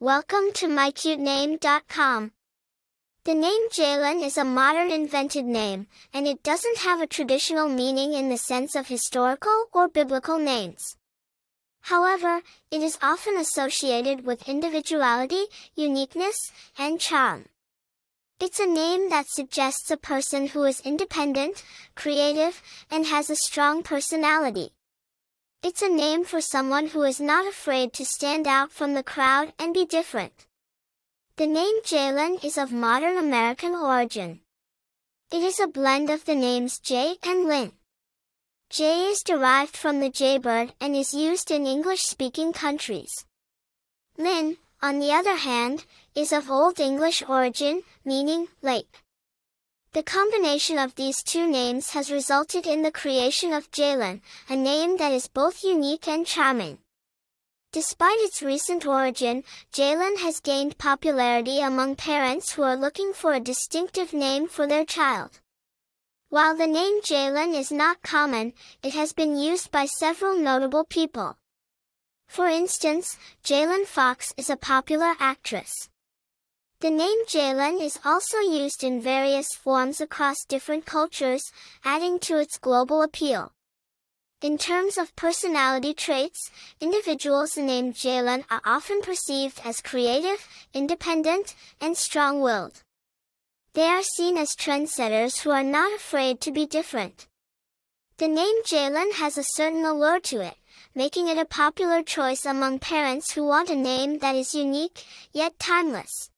Welcome to mycutename.com. The name Jaelyn is a modern invented name, and it doesn't have a traditional meaning in the sense of historical or biblical names. However, it is often associated with individuality, uniqueness, and charm. It's a name that suggests a person who is independent, creative, and has a strong personality. It's a name for someone who is not afraid to stand out from the crowd and be different. The name Jaelyn is of modern American origin. It is a blend of the names Jay and Lynn. Jay is derived from the jaybird and is used in English-speaking countries. Lynn, on the other hand, is of Old English origin, meaning lake. The combination of these two names has resulted in the creation of Jaelyn, a name that is both unique and charming. Despite its recent origin, Jaelyn has gained popularity among parents who are looking for a distinctive name for their child. While the name Jaelyn is not common, it has been used by several notable people. For instance, Jaelyn Fox is a popular actress. The name Jaelyn is also used in various forms across different cultures, adding to its global appeal. In terms of personality traits, individuals named Jaelyn are often perceived as creative, independent, and strong-willed. They are seen as trendsetters who are not afraid to be different. The name Jaelyn has a certain allure to it, making it a popular choice among parents who want a name that is unique, yet timeless.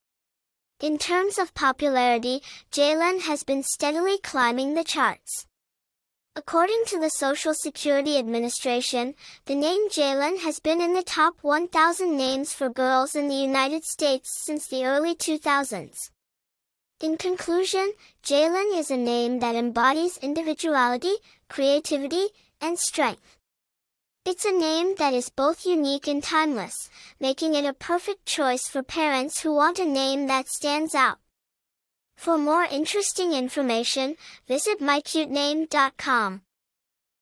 In terms of popularity, Jaelyn has been steadily climbing the charts. According to the Social Security Administration, the name Jaelyn has been in the top 1,000 names for girls in the United States since the early 2000s. In conclusion, Jaelyn is a name that embodies individuality, creativity, and strength. It's a name that is both unique and timeless, making it a perfect choice for parents who want a name that stands out. For more interesting information, visit mycutename.com.